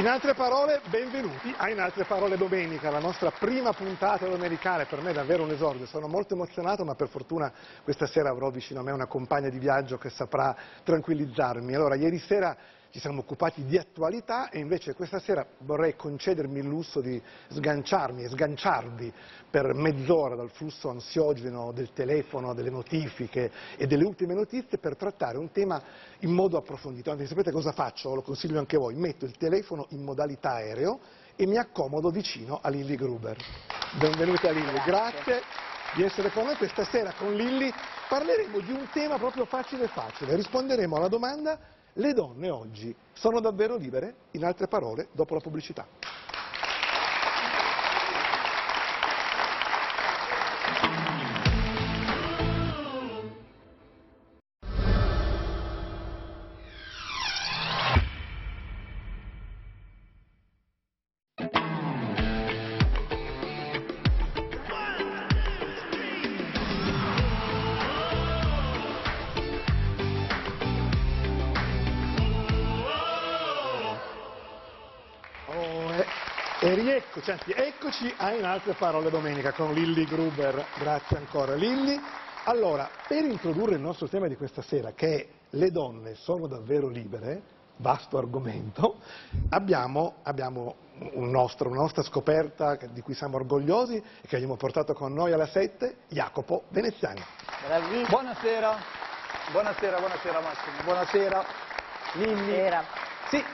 In altre parole, benvenuti a In altre parole domenica, la nostra prima puntata domenicale, per me è davvero un esordio, sono molto emozionato ma per fortuna questa sera avrò vicino a me una compagna di viaggio che saprà tranquillizzarmi. Allora, ieri sera ci siamo occupati di attualità e invece questa sera vorrei concedermi il lusso di sganciarmi e sganciarvi per mezz'ora dal flusso ansiogeno del telefono, delle notifiche e delle ultime notizie per trattare un tema in modo approfondito. Anzi, sapete cosa faccio? Lo consiglio anche a voi, metto il telefono in modalità aereo e mi accomodo vicino a Lilly Gruber. Benvenuti a Lilly, grazie di essere con noi questa sera con Lilly. Parleremo di un tema proprio facile facile, risponderemo alla domanda le donne oggi sono davvero libere? In altre parole, dopo la pubblicità. E rieccoci, anzi, eccoci a In altre parole domenica con Lilly Gruber, grazie ancora Lilly. Allora, per introdurre il nostro tema di questa sera, che è le donne sono davvero libere, vasto argomento, abbiamo, abbiamo un nostro, una nostra scoperta di cui siamo orgogliosi e che abbiamo portato con noi alla 7, Jacopo Veneziani. Bravissimo. Buonasera, buonasera, buonasera Massimo, buonasera Lilli. Buonasera. Sì,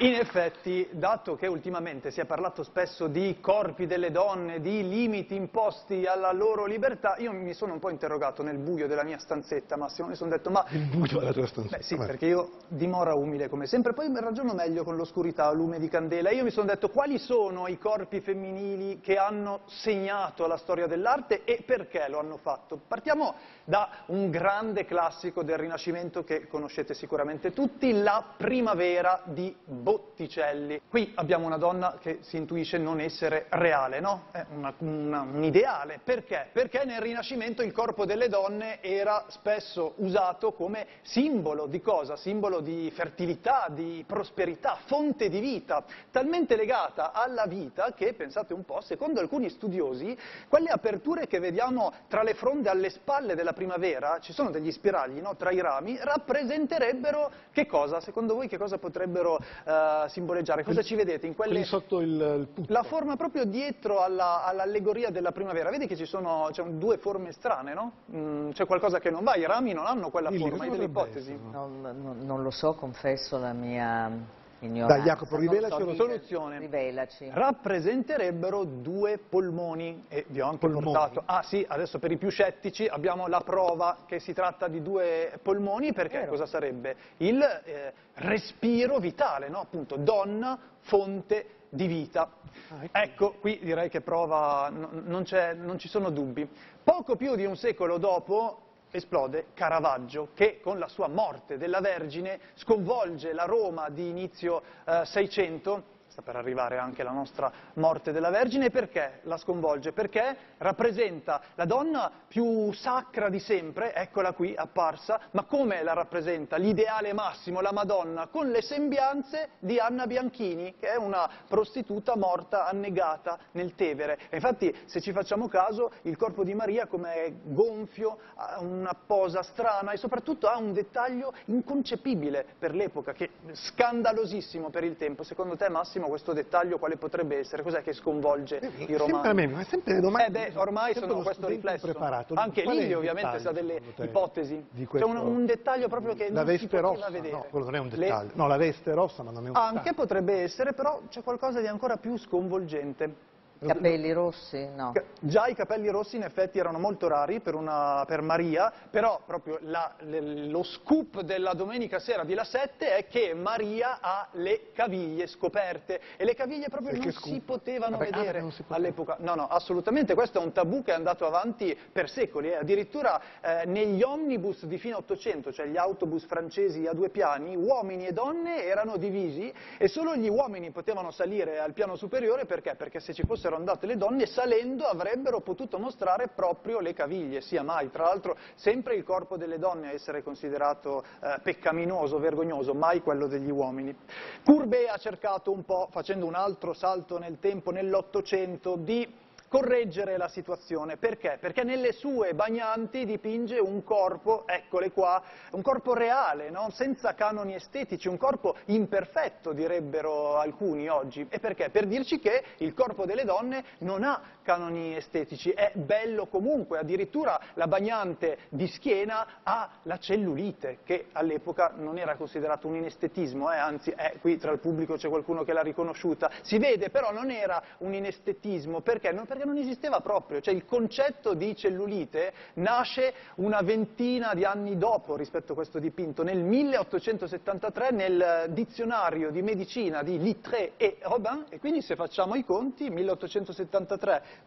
in effetti, dato che ultimamente si è parlato spesso di corpi delle donne, di limiti imposti alla loro libertà, io mi sono un po' interrogato nel buio della mia stanzetta, Massimo, mi sono detto, ma Il buio della tua stanza. Beh sì, perché io dimora umile come sempre, poi ragiono meglio con l'oscurità, a lume di candela. Io mi sono detto quali sono i corpi femminili che hanno segnato la storia dell'arte e perché lo hanno fatto. Partiamo da un grande classico del Rinascimento che conoscete sicuramente tutti, la Primavera di Botticelli. Qui abbiamo una donna che si intuisce non essere reale, no? È una- una- un ideale. Perché? Perché nel Rinascimento il corpo delle donne era spesso usato come simbolo di cosa? Simbolo di fertilità, di prosperità, fonte di vita, talmente legata alla vita che, pensate un po', secondo alcuni studiosi, quelle aperture che vediamo tra le fronde alle spalle della primavera, ci sono degli spiragli no? tra i rami, rappresenterebbero che cosa? Secondo voi che cosa potrebbero eh, simboleggiare? Cosa ci vedete in quelle... Quelli sotto il, il putto. La forma proprio dietro alla- all'allegoria della primavera, vedi che ci sono c'è un- due forme strane, no? Mm, c'è qualcosa che non va, i rami non hanno quella Lilli, forma, hai cosa delle ipotesi? Non, non- non lo so, confesso la mia ignoranza. Dai, Jacopo, rivelaci so una dire- soluzione. Rivelaci. Rappresenterebbero due polmoni e vi ho anche Polmoni? portato. Ah sì, adesso per i più scettici abbiamo la prova che si tratta di due polmoni perché Vero. cosa sarebbe? Il eh, respiro vitale, no? Appunto, donna, fonte di vita. Ah, ecco. Ecco, qui direi che prova, no- non, c'è- non ci sono dubbi. Poco più di un secolo dopo esplode Caravaggio, che con la sua morte della Vergine sconvolge la Roma di inizio eh, 600, sta per arrivare anche la nostra morte della Vergine, perché la sconvolge? Perché rappresenta la donna più sacra di sempre, eccola qui apparsa, ma come la rappresenta? L'ideale massimo, la Madonna, con le sembianze di Anna Bianchini, che è una prostituta morta annegata nel Tevere. E infatti, se ci facciamo caso, il corpo di Maria come è gonfio, ha una posa strana e soprattutto ha un dettaglio inconcepibile per l'epoca, che è scandalosissimo per il tempo. Secondo te, Massimo, questo dettaglio quale potrebbe essere? Cos'è che sconvolge Eh, i romani? ma sempre le domande. Eh beh, ormai sono questo riflesso. impreparato. Anche il ovviamente sa delle ipotesi. C'è questo- un, un dettaglio proprio che La non si veste poteva rossa, vedere. no, quello non è un Le- dettaglio. No, la veste rossa, ma non è un Anche dettaglio. potrebbe essere, però c'è qualcosa di ancora più sconvolgente. Capelli rossi? No. Già i capelli rossi in effetti erano molto rari per, una- per Maria, però proprio la- lo scoop della domenica sera di La 7 è che Maria ha le caviglie scoperte e le caviglie proprio Sai non si potevano Vabbè, ah, vedere non si poteva. all'epoca. No, no, assolutamente, questo è un tabù che è andato avanti per secoli, eh. addirittura eh, negli omnibus di fine 800, cioè gli autobus francesi a due piani, uomini e donne erano divisi e solo gli uomini potevano salire al piano superiore perché? Perché se ci fossero fossero andate le donne, salendo avrebbero potuto mostrare proprio le caviglie, sia mai. Tra l'altro sempre il corpo delle donne a essere considerato eh, peccaminoso, vergognoso, mai quello degli uomini. Courbet ha cercato un po', facendo un altro salto nel tempo, nell'Ottocento, di correggere la situazione. Perché? Perché nelle sue bagnanti dipinge un corpo, eccole qua, un corpo reale, no? senza canoni estetici, un corpo imperfetto, direbbero alcuni oggi. E perché? Per dirci che il corpo delle donne non ha canoni estetici, è bello comunque, addirittura la bagnante di schiena ha la cellulite, che all'epoca non era considerato un inestetismo, eh? anzi eh, qui tra il pubblico c'è qualcuno che l'ha riconosciuta, si vede però non era un inestetismo, perché? Non, perché non esisteva proprio, cioè il concetto di cellulite nasce una ventina di anni dopo rispetto a questo dipinto, nel 1873 nel dizionario di medicina di Littré e Robin, e quindi se facciamo i conti,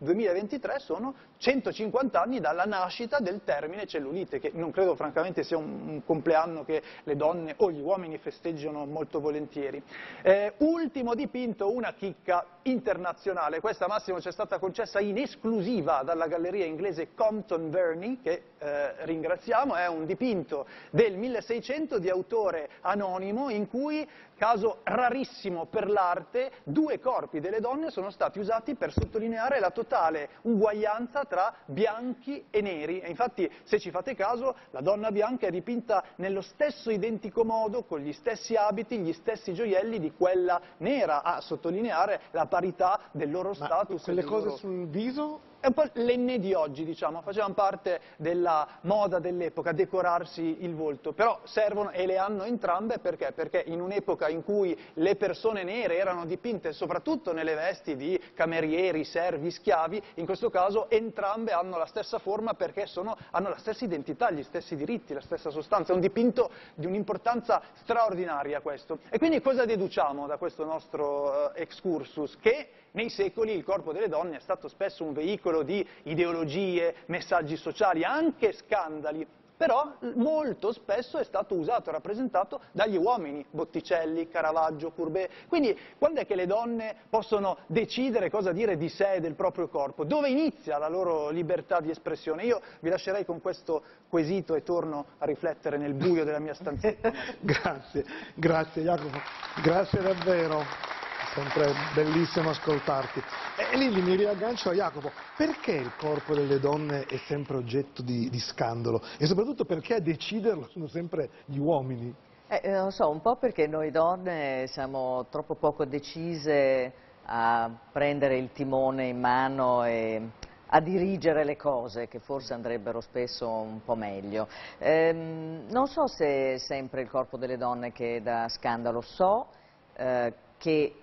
1873-2023 sono 150 anni dalla nascita del termine cellulite, che non credo francamente sia un, un compleanno che le donne o gli uomini festeggiano molto volentieri. Eh, ultimo dipinto, una chicca internazionale, questa Massimo ci è stata concessa in esclusiva dalla galleria inglese Compton Verney, che eh, ringraziamo, è un dipinto del 1600 di autore anonimo in cui, caso rarissimo per l'arte, due corpi delle donne sono stati usati per sottolineare la totale uguaglianza tra bianchi e neri. E infatti, se ci fate caso, la donna bianca è dipinta nello stesso identico modo, con gli stessi abiti, gli stessi gioielli di quella nera, a sottolineare la parità del loro Ma status. quelle cose loro... sul viso È un po' l'enne di oggi, diciamo, facevano parte della moda dell'epoca, decorarsi il volto, però servono e le hanno entrambe perché? Perché in un'epoca in cui le persone nere erano dipinte soprattutto nelle vesti di camerieri, servi, schiavi, in questo caso entrambe hanno la stessa forma perché sono, hanno la stessa identità, gli stessi diritti, la stessa sostanza, è un dipinto di un'importanza straordinaria questo. E quindi cosa deduciamo da questo nostro uh, excursus? Che nei secoli il corpo delle donne è stato spesso un veicolo di ideologie, messaggi sociali, anche scandali, però molto spesso è stato usato e rappresentato dagli uomini, Botticelli, Caravaggio, Courbet. Quindi quando è che le donne possono decidere cosa dire di sé e del proprio corpo? Dove inizia la loro libertà di espressione? Io vi lascerei con questo quesito e torno a riflettere nel buio della mia stanzetta. grazie, grazie Jacopo, grazie davvero sempre bellissimo ascoltarti. E Lilli mi riaggancio a Jacopo, perché il corpo delle donne è sempre oggetto di, di scandalo e soprattutto perché a deciderlo sono sempre gli uomini? Eh, non so, un po' perché noi donne siamo troppo poco decise a prendere il timone in mano e a dirigere le cose che forse andrebbero spesso un po' meglio. Ehm, non so se è sempre il corpo delle donne che dà scandalo, so eh, che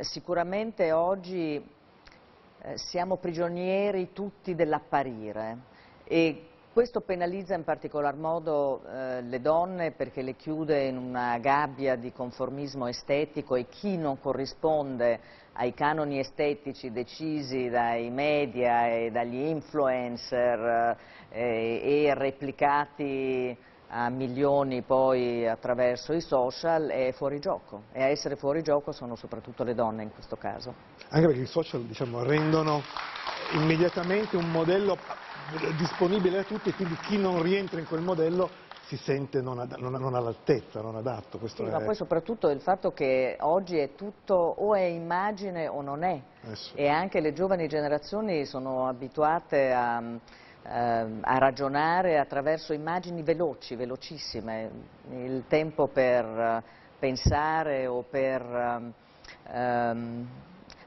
sicuramente oggi eh, siamo prigionieri tutti dell'apparire e questo penalizza in particolar modo eh, le donne perché le chiude in una gabbia di conformismo estetico e chi non corrisponde ai canoni estetici decisi dai media e dagli influencer eh, e replicati a milioni poi attraverso i social è fuori gioco e a essere fuori gioco sono soprattutto le donne in questo caso. Anche perché i social diciamo, rendono immediatamente un modello disponibile a tutti e quindi chi non rientra in quel modello si sente non, ad, non, non all'altezza, non adatto. Sì, è... ma poi soprattutto il fatto che oggi è tutto o è immagine o non è eh sì. e anche le giovani generazioni sono abituate a a ragionare attraverso immagini veloci, velocissime, il tempo per eh, pensare o per, ehm,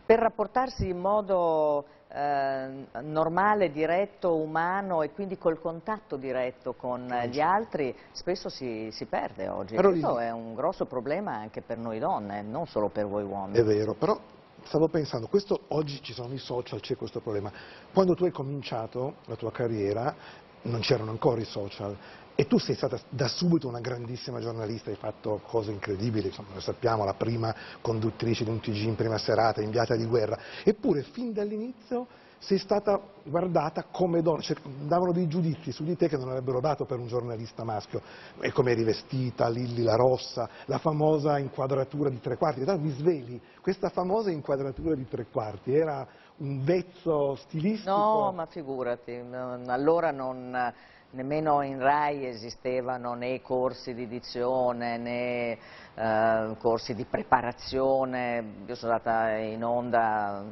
per rapportarsi in modo eh, normale, diretto, umano e quindi col contatto diretto con gli altri spesso si, si perde oggi. Però Questo è un grosso problema anche per noi donne, non solo per voi uomini. È vero, però stavo pensando, questo, oggi ci sono i social, c'è questo problema. Quando tu hai cominciato la tua carriera non c'erano ancora i social e tu sei stata da subito una grandissima giornalista, hai fatto cose incredibili, insomma, lo sappiamo, la prima conduttrice di un TG in prima serata, inviata di guerra, eppure fin dall'inizio sei stata guardata come donna, cioè, davano dei giudizi su di te che non avrebbero dato per un giornalista maschio, e come eri vestita, Lilli la rossa, la famosa inquadratura di tre quarti, Guarda, mi sveli, questa famosa inquadratura di tre quarti era un vezzo stilistico? No, ma figurati, allora non, nemmeno in RAI esistevano né corsi di dizione né eh, corsi di preparazione, io sono andata in onda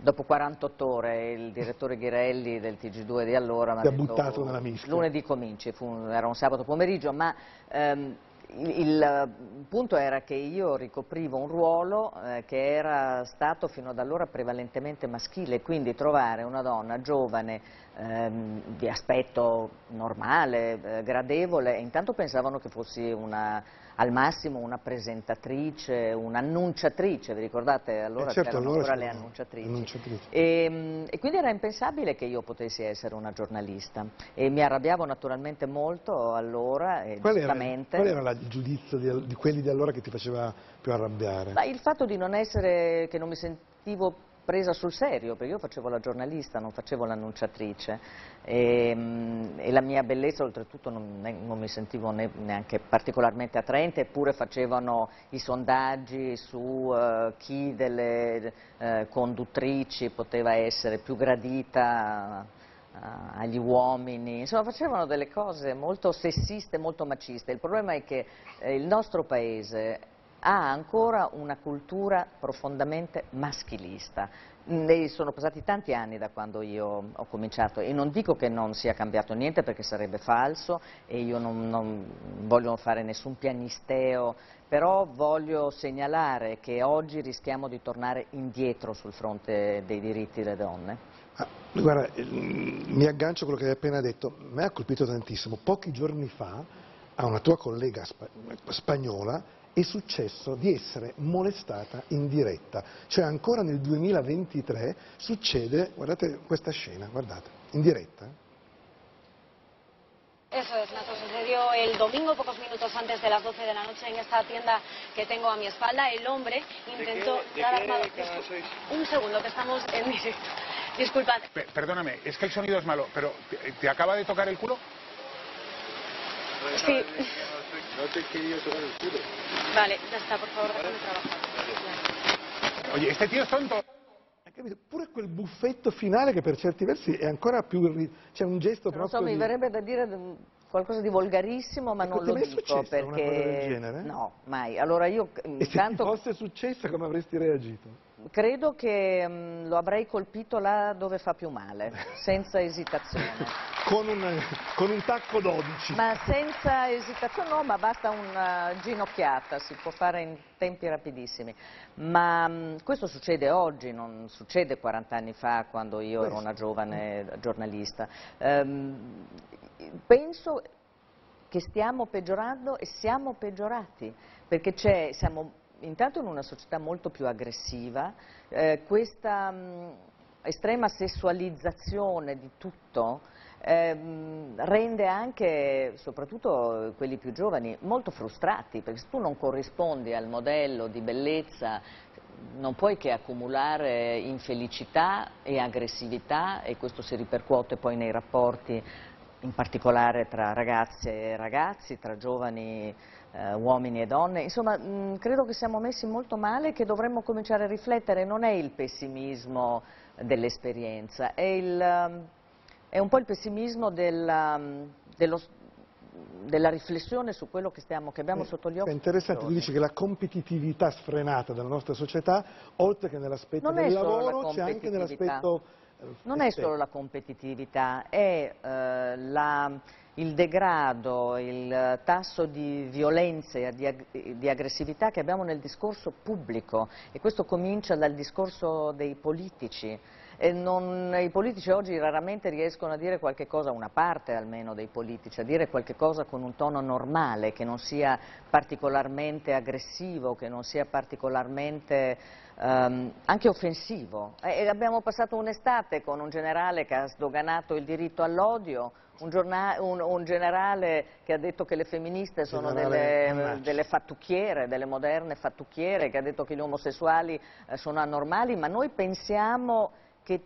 dopo 48 ore il direttore Ghirelli del TG2 di allora mi ha buttato nella mischia. Lunedì cominci, fu, era un sabato pomeriggio, ma ehm, il, il, punto era che io ricoprivo un ruolo eh, che era stato fino ad allora prevalentemente maschile, quindi trovare una donna giovane, ehm, di aspetto normale, eh, gradevole, e intanto pensavano che fossi una al massimo una presentatrice, un'annunciatrice, vi ricordate? Allora eh certo, c'erano allora ancora le annunciatrici. annunciatrici. E, ehm, e, quindi era impensabile che io potessi essere una giornalista e mi arrabbiavo naturalmente molto allora e qual giustamente. Era, qual era il giudizio di, di, quelli di allora che ti faceva più arrabbiare? Beh, il fatto di non essere, che non mi sentivo presa sul serio, perché io facevo la giornalista, non facevo l'annunciatrice e, mm, e, la mia bellezza oltretutto non, non mi sentivo ne, neanche particolarmente attraente, eppure facevano i sondaggi su uh, chi delle uh, conduttrici poteva essere più gradita uh, agli uomini, insomma facevano delle cose molto sessiste, molto maciste. Il problema è che eh, il nostro paese ha ancora una cultura profondamente maschilista. Ne sono passati tanti anni da quando io ho cominciato e non dico che non sia cambiato niente perché sarebbe falso e io non, non voglio fare nessun pianisteo, però voglio segnalare che oggi rischiamo di tornare indietro sul fronte dei diritti delle donne. Ah, guarda, mi aggancio a quello che hai appena detto, mi ha colpito tantissimo. Pochi giorni fa a una tua collega spagnola è successo di essere molestata in diretta. Cioè ancora nel 2023 succede, guardate questa scena, guardate, in diretta. Eso es, Nato. Sucedió el domingo, pocos minutos antes de las 12 de la noche, en esta tienda que tengo a mi espalda. El hombre intentó ¿De qué, dar de qué armado. Un segundo, que estamos en directo. Disculpad. Pe- perdóname, es que el sonido es malo, pero ¿te, te acaba de tocar el culo? Sí. No te he querido tocar el culo. Vale, ya está, por favor, déjame trabajar. Oye, este tío es tonto. Pure quel buffetto finale che per certi versi è ancora più... C'è un gesto Non proprio so, mi verrebbe da dire qualcosa di volgarissimo, ma Ecco, non lo dico successa una perché... cosa del genere? No, mai. Allora io E se ti intanto fosse successa come avresti reagito? Credo che mm, lo avrei colpito là dove fa più male, senza esitazione. Con un, con un tacco 12. Ma senza esitazione no, ma basta una ginocchiata, si può fare in tempi rapidissimi. Ma mh, questo succede oggi, non succede 40 anni fa quando io ero una giovane giornalista. Ehm, penso che stiamo peggiorando e siamo peggiorati, perché c'è, siamo intanto in una società molto più aggressiva, eh, questa mh, estrema sessualizzazione di tutto ehm, rende anche, soprattutto quelli più giovani, molto frustrati, perché se tu non corrispondi al modello di bellezza non puoi che accumulare infelicità e aggressività e questo si ripercuote poi nei rapporti in particolare tra ragazze e ragazzi, tra giovani eh, uomini e donne. Insomma, mh, credo che siamo messi molto male e che dovremmo cominciare a riflettere, non è il pessimismo dell'esperienza, è, um, è un po' il pessimismo della, um, dello, della riflessione su quello che, stiamo, che abbiamo sotto gli occhi. È interessante, tu dici che la competitività sfrenata della nostra società, oltre che nell'aspetto del lavoro, c'è anche nell'aspetto... eh, Non è solo la competitività, è eh, la- il degrado, il tasso di violenza e di, di aggressività che abbiamo nel discorso pubblico e questo comincia dal discorso dei politici. Non- I politici oggi raramente riescono a dire qualche cosa, una parte almeno dei politici, a dire qualche cosa con un tono normale, che non sia particolarmente aggressivo, che non sia particolarmente ehm, anche offensivo. E- abbiamo passato un'estate con un generale che ha sdoganato il diritto all'odio, un, un- un generale che ha detto che le femministe sono delle, delle fattucchiere, delle moderne fattucchiere, che ha detto che gli omosessuali eh, sono anormali, ma noi pensiamo che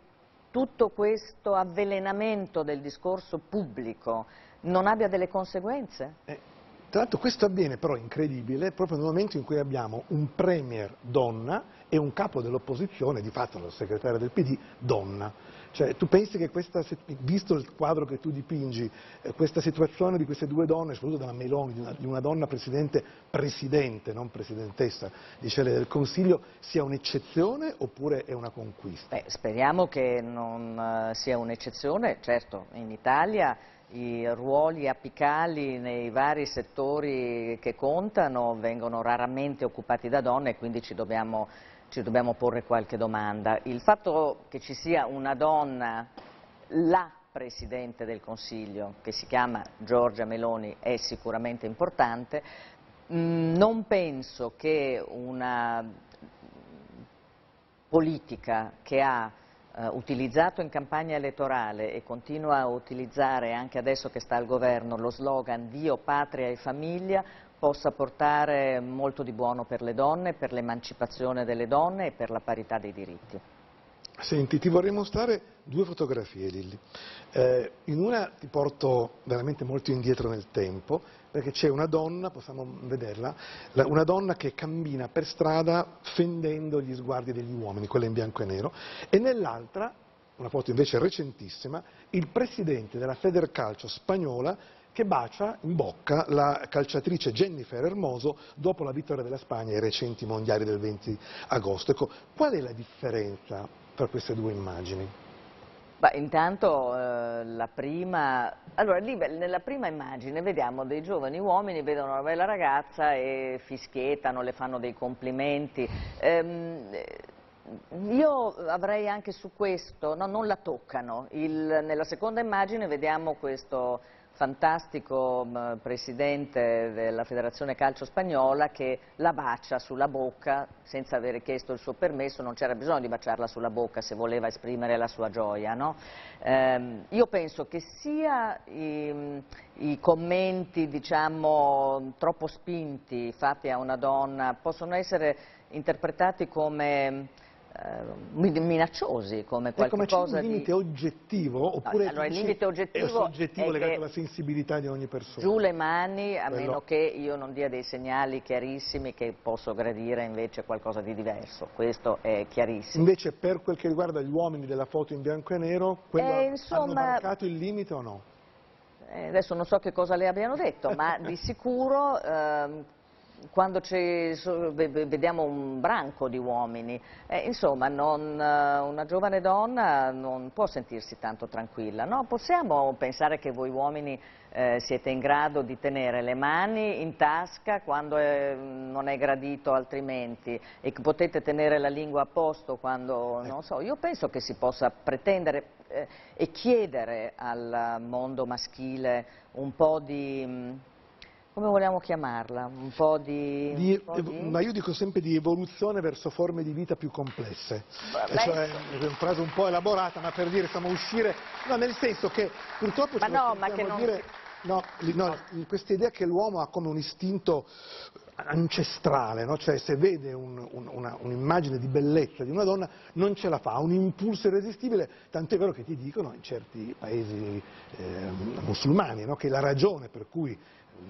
tutto questo avvelenamento del discorso pubblico non abbia delle conseguenze? Eh, Tra l'altro questo avviene però incredibile proprio nel momento in cui abbiamo un premier donna e un capo dell'opposizione, di fatto la segretaria del PD, donna. Cioè, tu pensi che questa, visto il quadro che tu dipingi, eh, questa situazione di queste due donne, soprattutto della Meloni, di una, di una donna presidente, presidente, non presidentessa, dice lei, del Consiglio, sia un'eccezione oppure è una conquista? Beh, speriamo che non uh, sia un'eccezione, certo, in Italia i ruoli apicali nei vari settori che contano vengono raramente occupati da donne quindi ci dobbiamo, ci dobbiamo porre qualche domanda. Il fatto che ci sia una donna, la Presidente del Consiglio, che si chiama Giorgia Meloni, è sicuramente importante. Mm, non penso che una politica che ha eh, utilizzato in campagna elettorale e continua a utilizzare anche adesso che sta al governo lo slogan Dio, patria e famiglia possa portare molto di buono per le donne, per l'emancipazione delle donne e per la parità dei diritti. Senti, ti vorrei mostrare due fotografie, Lilli. Eh, in una ti porto veramente molto indietro nel tempo, perché c'è una donna, possiamo vederla, una donna che cammina per strada fendendo gli sguardi degli uomini, quella in bianco e nero, e nell'altra, una foto invece recentissima, il presidente della Federcalcio spagnola che bacia in bocca la calciatrice Jennifer Hermoso dopo la vittoria della Spagna ai recenti mondiali del 20 agosto. Ecco, qual è la differenza tra queste due immagini? Beh, intanto eh, la prima, allora lì nella prima immagine vediamo dei giovani uomini, vedono una bella ragazza e fischiettano, le fanno dei complimenti. Ehm, io avrei anche su questo, no, non la toccano, Il, nella seconda immagine vediamo questo fantastico presidente della Federazione Calcio Spagnola che la bacia sulla bocca senza avere chiesto il suo permesso, non c'era bisogno di baciarla sulla bocca se voleva esprimere la sua gioia. No? Eh, io penso che sia i, i commenti diciamo, troppo spinti fatti a una donna possono essere interpretati come eh, minacciosi come qualche ecco, cosa di... un limite oggettivo oppure allora, il limite oggettivo è soggettivo legato alla sensibilità di ogni persona? Giù le mani a Quello... meno che io non dia dei segnali chiarissimi che posso gradire invece qualcosa di diverso, questo è chiarissimo. Invece per quel che riguarda gli uomini della foto in bianco e nero, quello eh, insomma... hanno marcato il limite o no? Eh, adesso non so che cosa le abbiano detto, ma di sicuro ehm, quando vediamo un branco di uomini, eh, insomma non, eh, una giovane donna non può sentirsi tanto tranquilla, no? possiamo pensare che voi uomini eh, siete in grado di tenere le mani in tasca quando è, non è gradito altrimenti e che potete tenere la lingua a posto quando, non so, io penso che si possa pretendere eh, e chiedere al mondo maschile un po' di come vogliamo chiamarla? Un po' di... di, un po di... Ma io dico sempre di evoluzione verso forme di vita più complesse. Beh, cioè, è una frase un po' elaborata, ma per dire, insomma, uscire... No, nel senso che purtroppo... Ma no, ma che non... Dire, no, no, questa idea che l'uomo ha come un istinto ancestrale, no? cioè se vede un'immagine un, di bellezza di una donna non ce la fa, ha un impulso irresistibile, tant'è vero che ti dicono in certi paesi eh, musulmani no? che la ragione per cui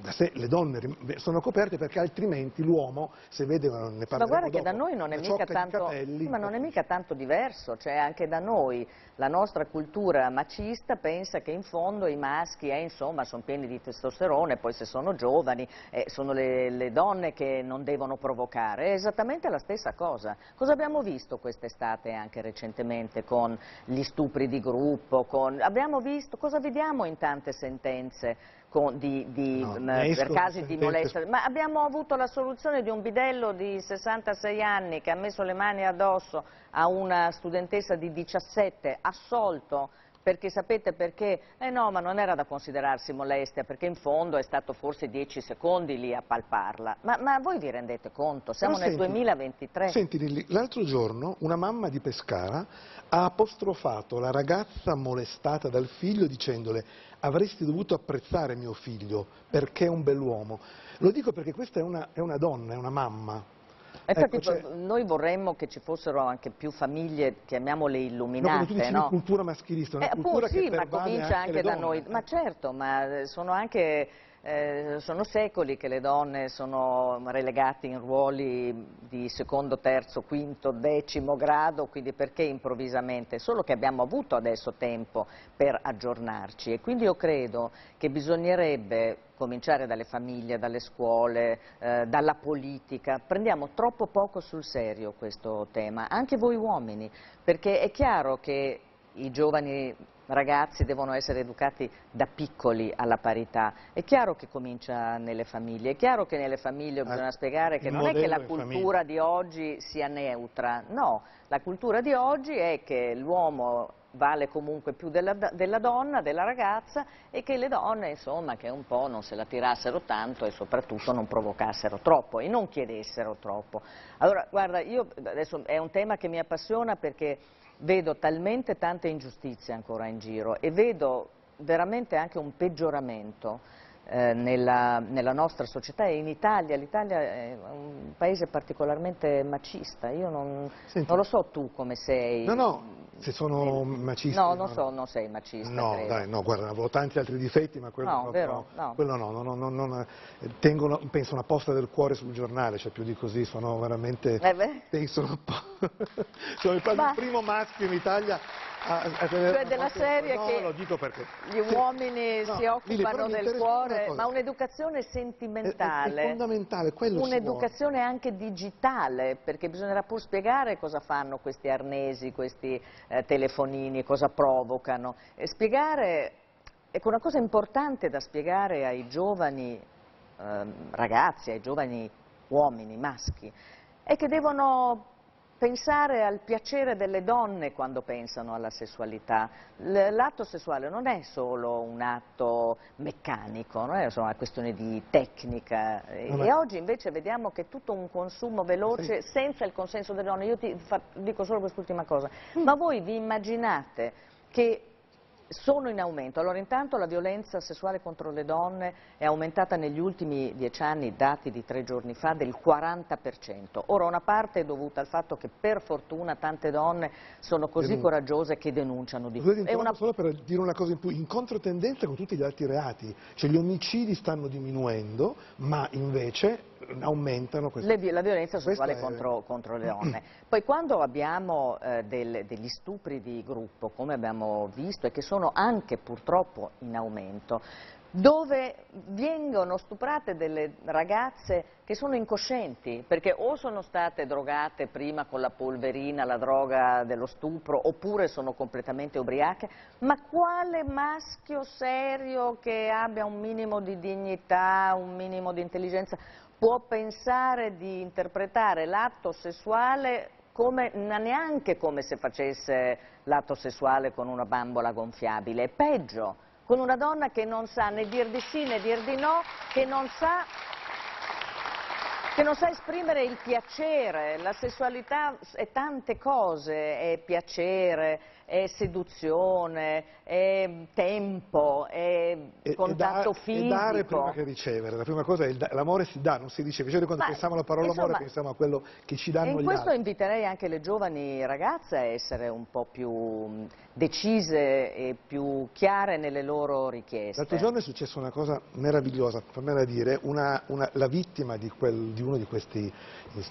da sé le donne sono coperte perché altrimenti l'uomo, se vede, ne parla Ma guarda che da noi non è, tanto, capelli, ma non è mica tanto diverso, cioè anche da noi la nostra cultura macista pensa che in fondo i maschi eh, insomma, sono pieni di testosterone, poi se sono giovani eh, sono le, le, donne che non devono provocare, è esattamente la stessa cosa. Cosa abbiamo visto quest'estate anche recentemente con gli stupri di gruppo, con... abbiamo visto, cosa vediamo in tante sentenze con, di, di, no, per casi di molestia, ma abbiamo avuto la soluzione di un bidello di 66 anni che ha messo le mani addosso a una studentessa di 17, assolto, perché sapete perché? Eh no, ma non era da considerarsi molestia, perché in fondo è stato forse 10 secondi lì a palparla. Ma, ma voi vi rendete conto? Siamo Però nel senti, 2023. Senti l'altro giorno una mamma di Pescara ha apostrofato la ragazza molestata dal figlio dicendole avresti dovuto apprezzare mio figlio perché è un bell'uomo. Lo dico perché questa è una, è una donna, è una mamma, Ecco, cioè... Noi vorremmo che ci fossero anche più famiglie, chiamiamole illuminate. No, dici no? cultura maschilista, una eh, cultura sì, che ma comincia anche, anche da noi. Ma certo, ma sono anche eh, sono secoli che le donne sono relegate in ruoli di secondo, terzo, quinto, decimo grado, quindi perché improvvisamente? Solo che abbiamo avuto adesso tempo per aggiornarci e quindi io credo che bisognerebbe cominciare dalle famiglie, dalle scuole, eh, dalla politica. Prendiamo troppo poco sul serio questo tema, anche voi uomini, perché è chiaro che i giovani ragazzi devono essere educati da piccoli alla parità. È chiaro che comincia nelle famiglie, è chiaro che nelle famiglie bisogna spiegare che non è che la cultura di oggi sia neutra, no, la cultura di oggi è che l'uomo vale comunque più della, della donna, della ragazza e che le donne insomma che un po' non se la tirassero tanto e soprattutto non provocassero troppo e non chiedessero troppo. Allora guarda, io adesso è un tema che mi appassiona perché vedo talmente tante ingiustizie ancora in giro e vedo veramente anche un peggioramento eh, nella, nella, nostra società e in Italia, l'Italia è un paese particolarmente macista, io non, non, lo so tu come sei. No, no, se sono macista. No, non so, non sei macista. No, credo. dai, no, guarda, avevo tanti altri difetti, ma quello no. Vero? no, no. quello no, no, no, no tengo, una, penso una posta del cuore sul giornale, cioè più di così, sono veramente, eh penso un po', sono il primo maschio in Italia a, a cioè della serie no, che gli uomini no, si occupano Lili, del cuore, ma un'educazione sentimentale, è, è fondamentale, un'educazione anche digitale, perché bisognerà pur spiegare cosa fanno questi arnesi, questi eh, telefonini, cosa provocano, e spiegare, ecco una cosa importante da spiegare ai giovani eh, ragazzi, ai giovani uomini, maschi, è che devono pensare al piacere delle donne quando pensano alla sessualità. L'atto sessuale non è solo un atto meccanico, non è solo una questione di tecnica e, e oggi invece vediamo che è tutto un consumo veloce sì. senza il consenso delle donne. Io ti fa, dico solo quest'ultima cosa, mm. ma voi vi immaginate che sono in aumento. Allora intanto la violenza sessuale contro le donne è aumentata negli ultimi dieci anni, dati di tre giorni fa, del 40%. Ora una parte è dovuta al fatto che per fortuna tante donne sono così Denun coraggiose che denunciano di più. Una... solo per dire una cosa in più, in controtendenza con tutti gli altri reati, cioè gli omicidi stanno diminuendo, ma invece aumentano le, la violenza sessuale contro, contro, le donne. Poi quando abbiamo eh, del, degli stupri di gruppo, come abbiamo visto, e che sono anche purtroppo in aumento, dove vengono stuprate delle ragazze che sono incoscienti, perché o sono state drogate prima con la polverina, la droga dello stupro, oppure sono completamente ubriache, ma quale maschio serio che abbia un minimo di dignità, un minimo di intelligenza, può pensare di interpretare l'atto sessuale come, neanche come se facesse l'atto sessuale con una bambola gonfiabile, è peggio, con una donna che non sa né dir di sì né dir di no, che non sa che non sa esprimere il piacere, la sessualità è tante cose, è piacere, è seduzione, è tempo, è e, contatto e da, fisico. E dare prima che ricevere, la prima cosa è l'amore si dà, non si riceve. Cioè, quando Ma, pensiamo alla parola insomma, amore pensiamo a quello che ci danno gli altri. in questo inviterei anche le giovani ragazze a essere un po' più decise e più chiare nelle loro richieste. L'altro giorno è successa una cosa meravigliosa, per me da dire, una, una, la vittima di, quel, di, uno di questi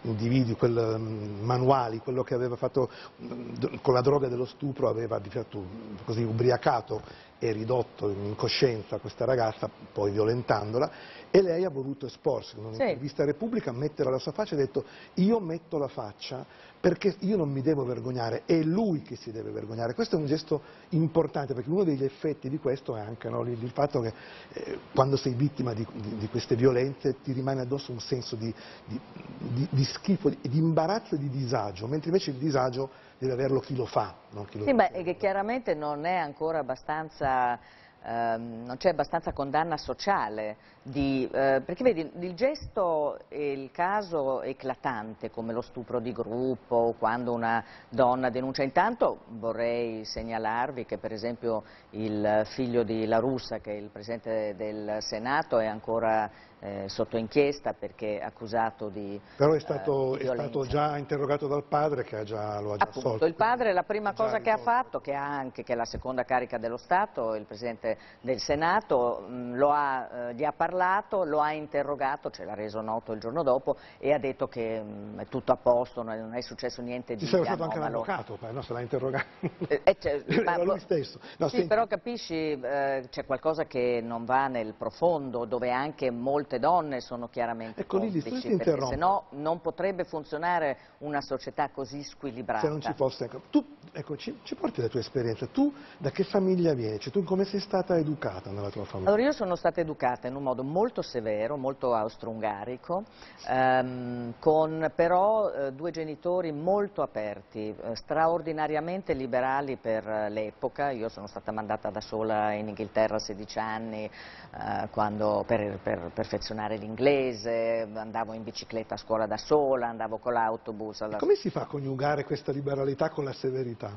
individui, quel um, manuali, quello che aveva fatto um, con la droga dello stupro, aveva di fatto così ubriacato e ridotto in coscienza questa ragazza, poi violentandola, e lei ha voluto esporsi in un'intervista sì. a Repubblica, mettere la sua faccia e ha detto io metto la faccia perché io non mi devo vergognare, è lui che si deve vergognare. Questo è un gesto importante perché uno degli effetti di questo è anche no, il, fatto che eh, quando sei vittima di, di, di, queste violenze ti rimane addosso un senso di, di schifo, di imbarazzo e di disagio, mentre invece il disagio deve averlo chi lo fa. Non chi lo sì, beh, che chiaramente non è ancora abbastanza ehm, non c'è abbastanza condanna sociale, di, eh, perché vedi il gesto e il caso eclatante come lo stupro di gruppo, quando una donna denuncia, intanto vorrei segnalarvi che per esempio il figlio di La Russa, che è il Presidente del Senato, è ancora eh, sotto inchiesta perché accusato di Però è stato, eh, è stato già interrogato dal padre che ha già, lo ha già Appunto, assolto. il padre la prima cosa che ha fatto, che ha anche, che è la seconda carica dello Stato, il Presidente del Senato, mh, lo ha, eh, gli ha parlato, lo ha interrogato, ce l'ha reso noto il giorno dopo e ha detto che mh, è tutto a posto, non è, successo niente di Ci sarebbe stato anche l'avvocato, no, se l'ha interrogato. Eh, eh, cioè, ma- lui stesso. No, sì, senti, però capisci, eh, c'è qualcosa che non va nel profondo, dove anche molte donne sono chiaramente Ecco, complici, perché se no non potrebbe funzionare una società così squilibrata. se non ci fosse... ecco, Tu, ecco, ci, ci porti la tua esperienza. Tu da che famiglia vieni? Cioè, tu come sei stata educata nella tua famiglia? Allora io sono stata educata in un modo molto severo, molto austro-ungarico, ehm, con però eh, due genitori molto aperti, eh, straordinariamente liberali per eh, l'epoca. Io sono stata mandata da sola in Inghilterra a 16 anni eh, quando- per, per perfezionare l'inglese, andavo in bicicletta a scuola da sola, andavo con l'autobus. alla Come si fa a coniugare questa liberalità con la severità?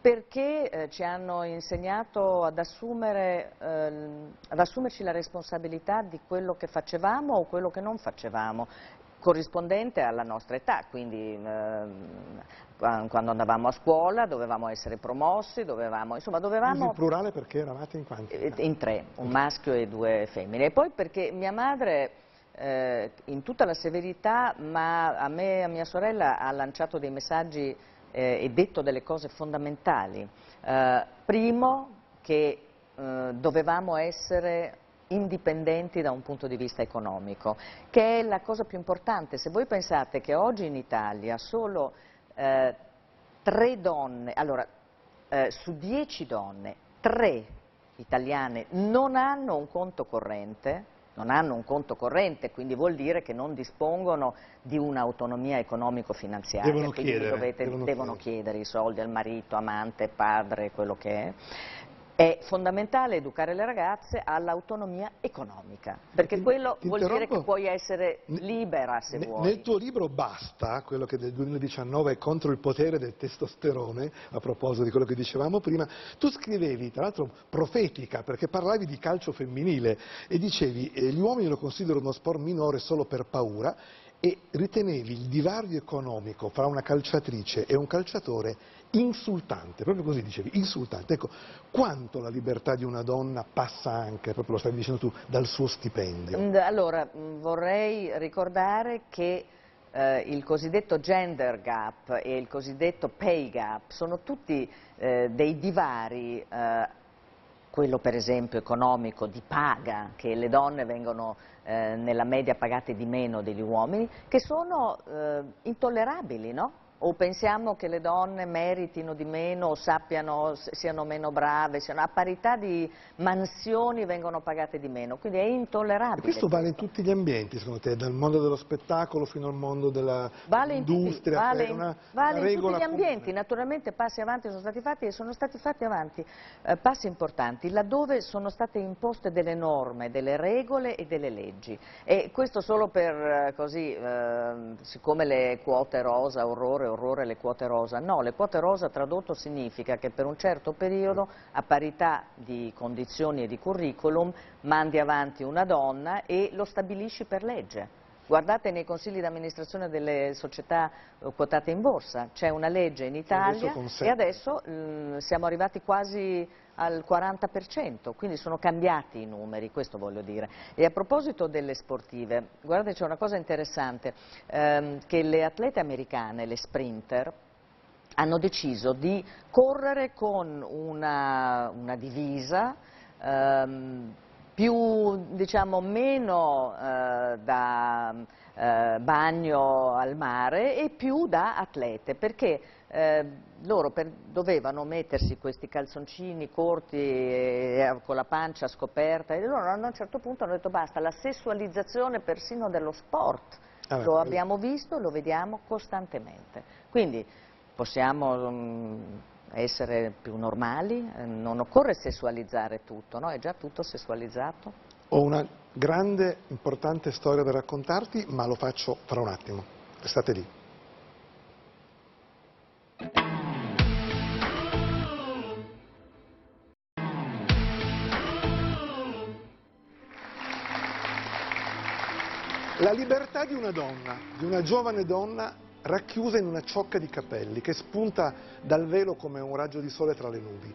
Perché eh, ci hanno insegnato ad, assumere, ehm, ad assumerci la responsabilità di quello che facevamo o quello che non facevamo, corrispondente alla nostra età, quindi qua- quando andavamo a scuola dovevamo essere promossi, dovevamo, insomma dovevamo il plurale perché eravate in quanti? eh, in tre, un maschio e due femmine. E poi perché mia madre, eh, in tutta la severità, ma a me e a mia sorella ha lanciato dei messaggi eh, e detto delle cose fondamentali. Eh, primo, che eh, dovevamo essere indipendenti da un punto di vista economico, che è la cosa più importante. Se voi pensate che oggi in Italia solo eh, tre donne, allora eh, su dieci donne, tre italiane non hanno un conto corrente, non hanno un conto corrente, quindi vuol dire che non dispongono di un'autonomia economico-finanziaria, quindi chiedere, dovete- devono devono chiedere. chiedere i soldi al marito, amante, padre, quello che è. È fondamentale educare le ragazze all'autonomia economica, perché quello vuol dire che puoi essere libera se Ne- vuoi. Nel tuo libro Basta, quello che del 2019 è contro il potere del testosterone, a proposito di quello che dicevamo prima, tu scrivevi, tra l'altro profetica, perché parlavi di calcio femminile e dicevi eh, gli uomini lo considerano uno sport minore solo per paura e ritenevi il divario economico fra una calciatrice e un calciatore insultante, proprio così dicevi, insultante. Ecco, quanto la libertà di una donna passa anche, proprio lo stavi dicendo tu, dal suo stipendio? Mm, Allora, mh, vorrei ricordare che eh, il cosiddetto gender gap e il cosiddetto pay gap sono tutti eh, dei divari, eh, quello per esempio economico di paga, che le donne vengono eh, nella media pagate di meno degli uomini, che sono eh, intollerabili, no? O pensiamo che le donne meritino di meno o sappiano, siano meno brave, siano, a parità di mansioni vengono pagate di meno, quindi è E intollerabile. questo vale in tutti gli ambienti, secondo te, dal mondo dello spettacolo fino al mondo Vale in, tutti, dell'industria, vale in- una, vale una in tutti gli ambienti, comune. naturalmente passi avanti sono stati fatti e sono stati fatti avanti eh, passi importanti laddove sono state imposte delle norme, delle regole e delle leggi e questo solo per eh, così, eh, siccome le quote rosa, orrore, orrore le quote rosa, no, le quote rosa tradotto significa che per un certo periodo a parità di condizioni e di curriculum mandi avanti una donna e lo stabilisci per legge. Guardate nei consigli di amministrazione delle società eh, quotate in borsa, c'è una legge in Italia e adesso mm, siamo arrivati quasi al 40%, quindi sono cambiati i numeri, questo voglio dire. E a proposito delle sportive, guardate c'è una cosa interessante, ehm, che le atlete americane, le sprinter, hanno deciso di correre con una, una divisa ehm, più, diciamo, meno eh, da eh, bagno al mare e più da atlete, perché eh, loro per- dovevano mettersi questi calzoncini corti e, con la pancia scoperta e loro a un certo punto hanno detto basta, la sessualizzazione persino dello sport. Ah, Lo abbiamo visto, lo vediamo costantemente. Quindi possiamo mm, essere più normali, eh, non occorre sessualizzare tutto, no? è già tutto sessualizzato. Ho una grande, importante storia da raccontarti, ma lo faccio fra un attimo. Restate lì. La libertà di una donna, di una giovane donna racchiusa in una ciocca di capelli che spunta dal velo come un raggio di sole tra le nubi.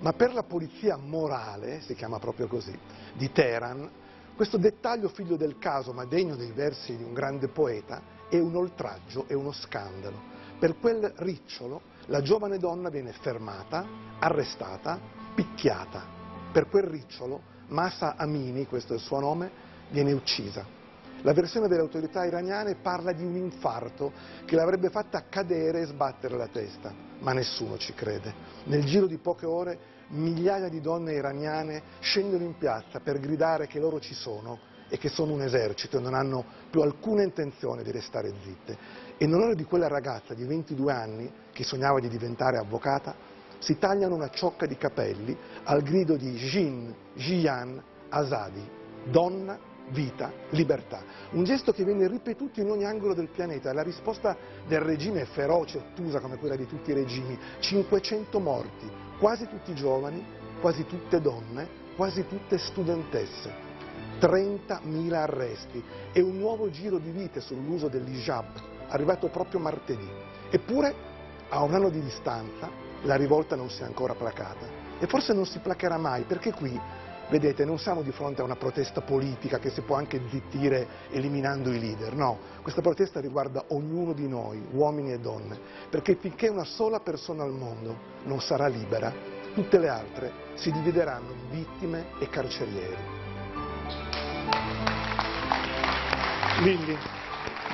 Ma per la polizia morale, si chiama proprio così, di Teheran, questo dettaglio figlio del caso, ma degno dei versi di un grande poeta, è un oltraggio, è uno scandalo. Per quel ricciolo la giovane donna viene fermata, arrestata, picchiata. Per quel ricciolo Masa Amini, questo è il suo nome, viene uccisa. La versione delle autorità iraniane parla di un infarto che l'avrebbe fatta cadere e sbattere la testa, ma nessuno ci crede. Nel giro di poche ore migliaia di donne iraniane scendono in piazza per gridare che loro ci sono e che sono un esercito e non hanno più alcuna intenzione di restare zitte. E in onore di quella ragazza di 22 anni che sognava di diventare avvocata, si tagliano una ciocca di capelli al grido di Jin Jian Azadi, donna vita, libertà. Un gesto che viene ripetuto in ogni angolo del pianeta. La risposta del regime è feroce, ottusa come quella di tutti i regimi. 500 morti, quasi tutti giovani, quasi tutte donne, quasi tutte studentesse. 30.000 arresti e un nuovo giro di vite sull'uso dell'hijab, arrivato proprio martedì. Eppure, a un anno di distanza, la rivolta non si è ancora placata. E forse non si placherà mai, perché qui Vedete, non siamo di fronte a una protesta politica che si può anche zittire eliminando i leader, no, questa protesta riguarda ognuno di noi, uomini e donne, perché finché una sola persona al mondo non sarà libera, tutte le altre si divideranno in vittime e carcerieri. Lilli,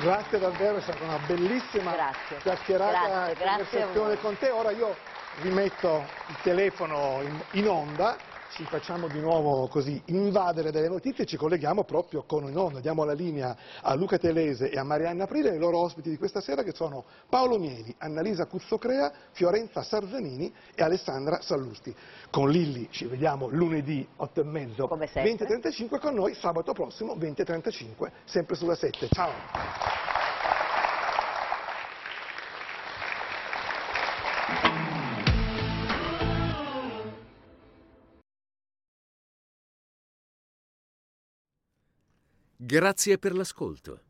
grazie davvero, è stata una bellissima Grazie. chiacchierata e conversazione con te. Ora io rimetto il telefono in, in onda, ci facciamo di nuovo così invadere delle notizie e ci colleghiamo proprio con in onda. Diamo la linea a Luca Telese e a Marianna Aprile, i loro ospiti di questa sera che sono Paolo Mieli, Annalisa Cuzzocrea, Fiorenza Sarzanini e Alessandra Sallusti. Con Lilli ci vediamo lunedì 8 e mezzo, Come sempre. 20.35 con noi, sabato prossimo 20.35, sempre sulla 7. Ciao! Grazie per l'ascolto.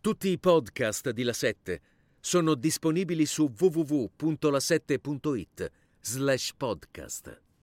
Tutti i podcast di La 7 sono disponibili su www.la7.it slash podcast.